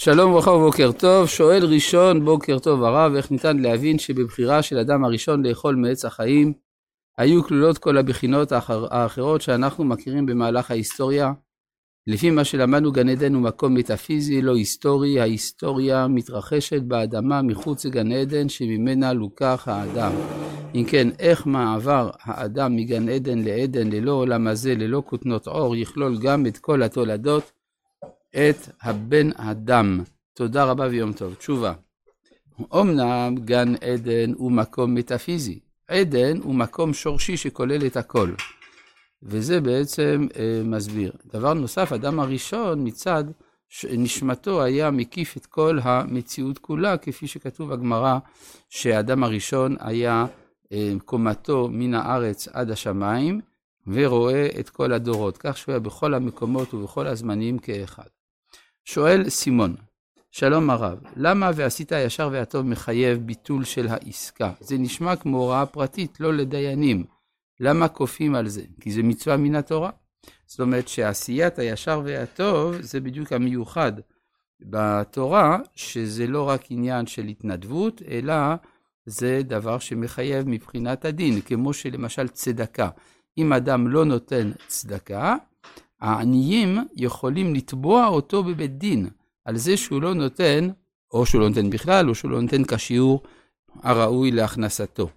שלום וברכה ובוקר טוב. שואל ראשון, בוקר טוב הרב, איך ניתן להבין שבבחירה של אדם הראשון לאכול מעץ החיים, היו כלולות כל הבחינות האחר, האחרות שאנחנו מכירים במהלך ההיסטוריה? לפי מה שלמדנו, גן עדן הוא מקום מטאפיזי, לא היסטורי, ההיסטוריה מתרחשת באדמה מחוץ לגן עדן שממנה לוקח האדם. אם כן, איך מעבר האדם מגן עדן לעדן ללא עולם הזה, ללא כותנות עור, יכלול גם את כל התולדות, את הבן אדם. תודה רבה ויום טוב. תשובה. אמנם גן עדן הוא מקום מטאפיזי. עדן הוא מקום שורשי שכולל את הכל. וזה בעצם אה, מסביר. דבר נוסף, אדם הראשון מצד נשמתו היה מקיף את כל המציאות כולה, כפי שכתוב בגמרא, שהאדם הראשון היה אה, קומתו מן הארץ עד השמיים, ורואה את כל הדורות, כך שהוא היה בכל המקומות ובכל הזמנים כאחד. שואל סימון, שלום הרב, למה ועשית הישר והטוב מחייב ביטול של העסקה? זה נשמע כמו הוראה פרטית, לא לדיינים. למה כופים על זה? כי זה מצווה מן התורה. זאת אומרת שעשיית הישר והטוב זה בדיוק המיוחד בתורה, שזה לא רק עניין של התנדבות, אלא זה דבר שמחייב מבחינת הדין, כמו שלמשל צדקה. אם אדם לא נותן צדקה, העניים יכולים לתבוע אותו בבית דין על זה שהוא לא נותן, או שהוא לא נותן בכלל, או שהוא לא נותן כשיעור הראוי להכנסתו.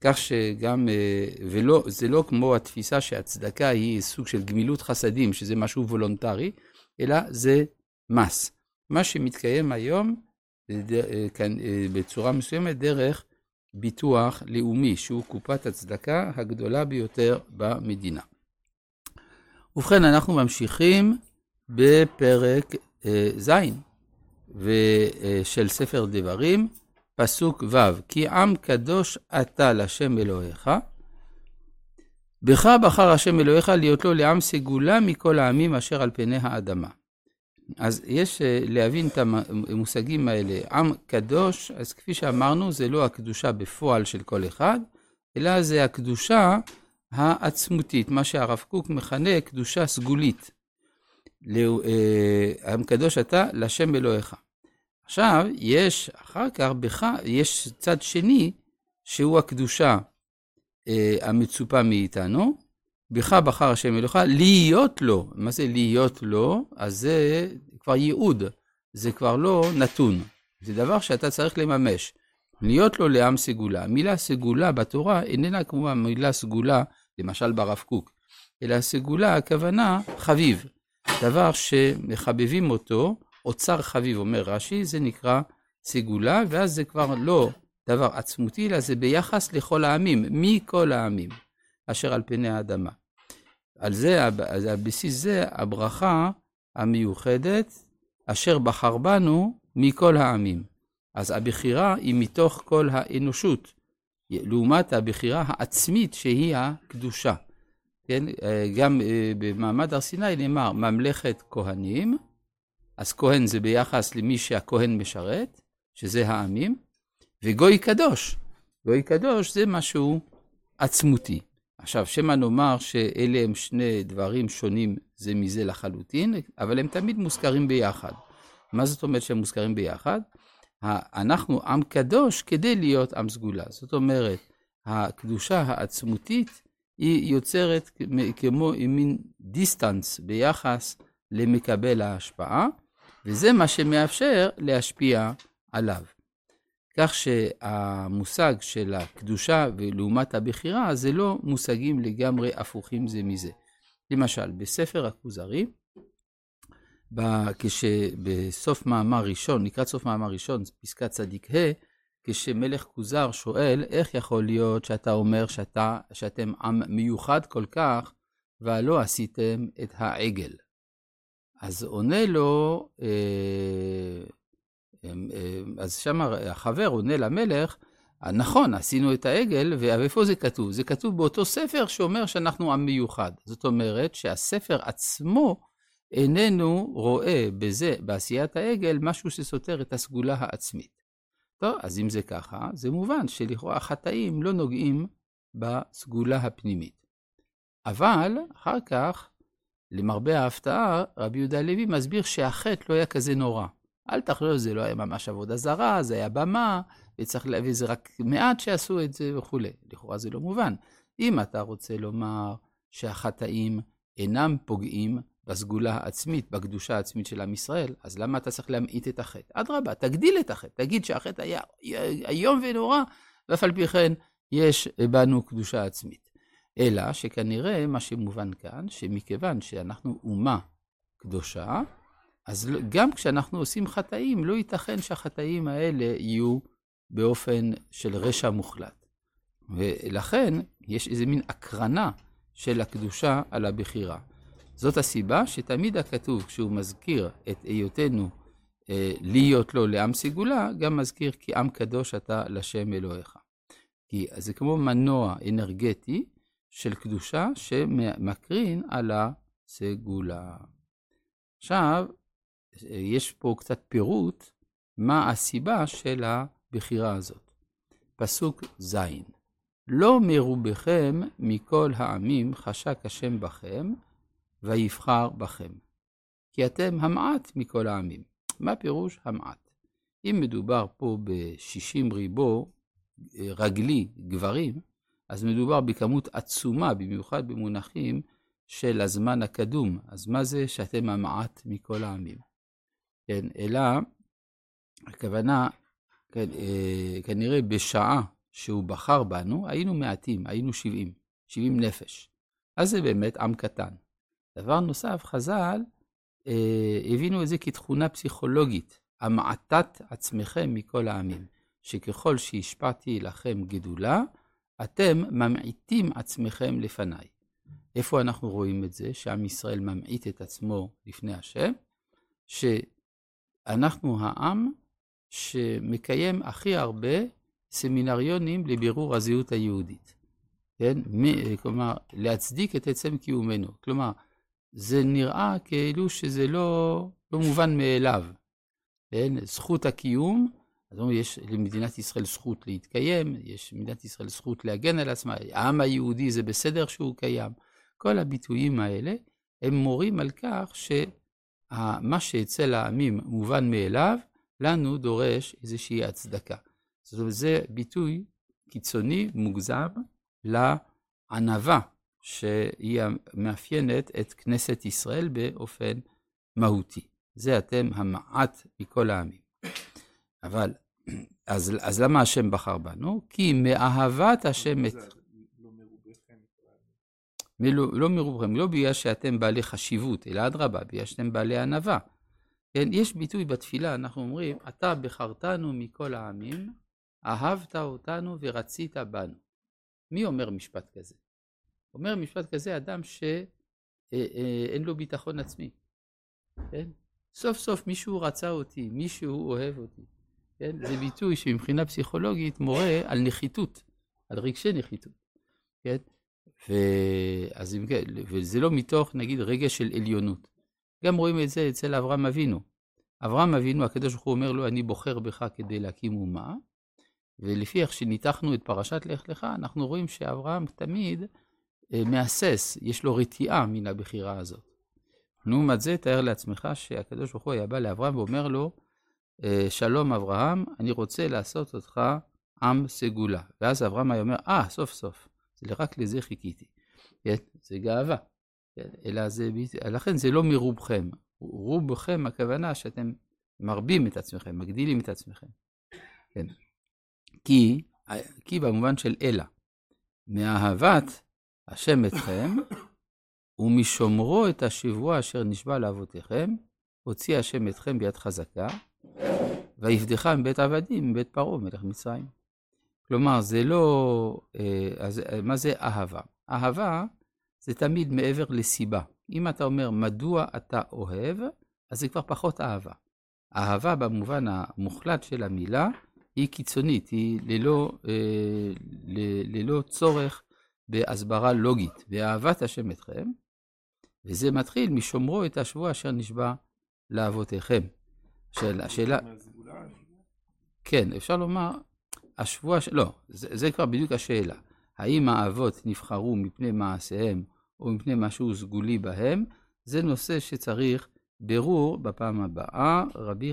כך שגם, אה, ולא, זה לא כמו התפיסה שהצדקה היא סוג של גמילות חסדים, שזה משהו וולונטרי, אלא זה מס. מה שמתקיים היום, אה, אה, בצורה מסוימת, דרך ביטוח לאומי, שהוא קופת הצדקה הגדולה ביותר במדינה. ובכן, אנחנו ממשיכים בפרק אה, ז' של ספר דברים, פסוק ו', כי עם קדוש אתה לשם אלוהיך, בך בחר השם אלוהיך להיות לו לעם סגולה מכל העמים אשר על פני האדמה. אז יש אה, להבין את המושגים האלה. עם קדוש, אז כפי שאמרנו, זה לא הקדושה בפועל של כל אחד, אלא זה הקדושה העצמותית, מה שהרב קוק מכנה קדושה סגולית. אה, עם קדוש אתה לשם אלוהיך. עכשיו, יש, אחר כך, בך, יש צד שני, שהוא הקדושה אה, המצופה מאיתנו, בך בחר השם אלוהיך, להיות לו. מה זה להיות לו? אז זה כבר ייעוד, זה כבר לא נתון. זה דבר שאתה צריך לממש. להיות לו לעם סגולה. המילה סגולה בתורה איננה כמו המילה סגולה, למשל ברב קוק, אלא סגולה, הכוונה חביב. דבר שמחבבים אותו, אוצר חביב, אומר רש"י, זה נקרא סגולה, ואז זה כבר לא דבר עצמותי, אלא זה ביחס לכל העמים, מכל העמים, אשר על פני האדמה. על זה, על בסיס זה, הברכה המיוחדת, אשר בחר בנו מכל העמים. אז הבחירה היא מתוך כל האנושות, לעומת הבחירה העצמית שהיא הקדושה. כן, גם אה, במעמד הר סיני נאמר ממלכת כהנים, אז כהן זה ביחס למי שהכהן משרת, שזה העמים, וגוי קדוש. גוי קדוש זה משהו עצמותי. עכשיו, שמא נאמר שאלה הם שני דברים שונים זה מזה לחלוטין, אבל הם תמיד מוזכרים ביחד. מה זאת אומרת שהם מוזכרים ביחד? אנחנו עם קדוש כדי להיות עם סגולה. זאת אומרת, הקדושה העצמותית היא יוצרת כמו מין דיסטנס ביחס למקבל ההשפעה, וזה מה שמאפשר להשפיע עליו. כך שהמושג של הקדושה ולעומת הבחירה זה לא מושגים לגמרי הפוכים זה מזה. למשל, בספר הכוזרי, כשבסוף מאמר ראשון, לקראת סוף מאמר ראשון, פסקת צדיק ה', כשמלך כוזר שואל, איך יכול להיות שאתה אומר שאתה, שאתם עם מיוחד כל כך, והלא עשיתם את העגל? אז עונה לו, אה, אה, אז שם החבר עונה למלך, נכון, עשינו את העגל, ואיפה זה כתוב? זה כתוב באותו ספר שאומר שאנחנו עם מיוחד. זאת אומרת שהספר עצמו איננו רואה בזה, בעשיית העגל, משהו שסותר את הסגולה העצמית. טוב, אז אם זה ככה, זה מובן שלכאורה החטאים לא נוגעים בסגולה הפנימית. אבל אחר כך, למרבה ההפתעה, רבי יהודה הלוי מסביר שהחטא לא היה כזה נורא. אל תחשוב, זה לא היה ממש עבודה זרה, זה היה במה, וצריך להביא, זה רק מעט שעשו את זה וכולי. לכאורה זה לא מובן. אם אתה רוצה לומר שהחטאים אינם פוגעים בסגולה העצמית, בקדושה העצמית של עם ישראל, אז למה אתה צריך להמעיט את החטא? אדרבה, תגדיל את החטא, תגיד שהחטא היה איום ונורא, ואף על פי כן יש בנו קדושה עצמית. אלא שכנראה מה שמובן כאן, שמכיוון שאנחנו אומה קדושה, אז לא, גם כשאנחנו עושים חטאים, לא ייתכן שהחטאים האלה יהיו באופן של רשע מוחלט. ולכן יש איזה מין הקרנה של הקדושה על הבחירה. זאת הסיבה שתמיד הכתוב, כשהוא מזכיר את היותנו אה, להיות לו לעם סגולה, גם מזכיר כי עם קדוש אתה לשם אלוהיך. כי זה כמו מנוע אנרגטי של קדושה שמקרין על הסגולה. עכשיו, יש פה קצת פירוט מה הסיבה של הבחירה הזאת. פסוק ז' לא מרובכם מכל העמים חשק השם בכם, ויבחר בכם. כי אתם המעט מכל העמים. מה פירוש המעט? אם מדובר פה ב-60 ריבו אה, רגלי גברים, אז מדובר בכמות עצומה, במיוחד במונחים של הזמן הקדום. אז מה זה שאתם המעט מכל העמים? כן, אלא הכוונה, כן, אה, כנראה בשעה שהוא בחר בנו, היינו מעטים, היינו 70, 70 נפש. אז זה באמת עם קטן. דבר נוסף, חז"ל אה, הבינו את זה כתכונה פסיכולוגית, המעטת עצמכם מכל העמים, שככל שהשפעתי לכם גדולה, אתם ממעיטים עצמכם לפניי. איפה אנחנו רואים את זה, שעם ישראל ממעיט את עצמו לפני השם? שאנחנו העם שמקיים הכי הרבה סמינריונים לבירור הזהות היהודית. כן? כלומר, להצדיק את עצם קיומנו. כלומר, זה נראה כאילו שזה לא, לא מובן מאליו. כן? זכות הקיום, אז אומרים, יש למדינת ישראל זכות להתקיים, יש למדינת ישראל זכות להגן על עצמה, העם היהודי זה בסדר שהוא קיים. כל הביטויים האלה, הם מורים על כך שמה שאצל העמים מובן מאליו, לנו דורש איזושהי הצדקה. זאת אומרת, זה ביטוי קיצוני, מוגזם, לענווה שהיא מאפיינת את כנסת ישראל באופן מהותי. זה אתם המעט מכל העמים. אבל, אז, אז למה השם בחר בנו? כי מאהבת השם את... לא, לא מרובכם, לא בגלל שאתם בעלי חשיבות, אלא אדרבה, בגלל שאתם בעלי ענווה. כן, יש ביטוי בתפילה, אנחנו אומרים, אתה בחרתנו מכל העמים, אהבת אותנו ורצית בנו. מי אומר משפט כזה? אומר משפט כזה אדם שאין אה, אה, לו ביטחון עצמי. כן? סוף סוף מישהו רצה אותי, מישהו אוהב אותי. כן? זה ביטוי שמבחינה פסיכולוגית מורה על נחיתות, על רגשי נחיתות. כן? ו... אז אם כן, וזה לא מתוך, נגיד, רגש של עליונות. גם רואים את זה אצל אברהם אבינו. אברהם אבינו, הקדוש ברוך הוא אומר לו, אני בוחר בך כדי להקים אומה, ולפי איך שניתחנו את פרשת לך לך, אנחנו רואים שאברהם תמיד מהסס, יש לו רתיעה מן הבחירה הזאת. לעומת זה, תאר לעצמך שהקדוש ברוך הוא היה בא לאברהם ואומר לו, אה, שלום אברהם, אני רוצה לעשות אותך עם סגולה. ואז אברהם היה אומר, אה, ah, סוף סוף, זה רק לזה חיכיתי. כן? זה גאווה. כן? אלא זה, לכן זה לא מרובכם. רובכם, הכוונה שאתם מרבים את עצמכם, מגדילים את עצמכם. כן. כי, כי במובן של אלא, מאהבת השם אתכם, ומשומרו את השבוע אשר נשבע לאבותיכם, הוציא השם אתכם ביד חזקה, ויפדך מבית עבדים, מבית פרעה, מלך מצרים. כלומר, זה לא... אה, אז אה, מה זה אהבה? אהבה זה תמיד מעבר לסיבה. אם אתה אומר, מדוע אתה אוהב, אז זה כבר פחות אהבה. אהבה במובן המוחלט של המילה היא קיצונית, היא ללא, אה, ללא צורך בהסברה לוגית. ואהבת השם אתכם, וזה מתחיל משומרו את השבוע אשר נשבע לאבותיכם. השאלה, השאלה... כן, אפשר לומר, השבוע, לא, זה, זה כבר בדיוק השאלה. האם האבות נבחרו מפני מעשיהם או מפני משהו סגולי בהם? זה נושא שצריך ברור בפעם הבאה. רבי